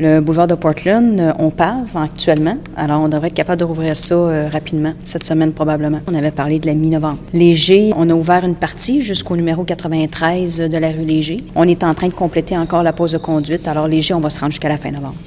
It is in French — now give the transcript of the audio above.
Le boulevard de Portland, euh, on pave actuellement, alors on devrait être capable de rouvrir ça euh, rapidement, cette semaine probablement. On avait parlé de la mi-novembre. Léger, on a ouvert une partie jusqu'au numéro 93 de la rue Léger. On est en train de compléter encore la pause de conduite, alors Léger, on va se rendre jusqu'à la fin novembre.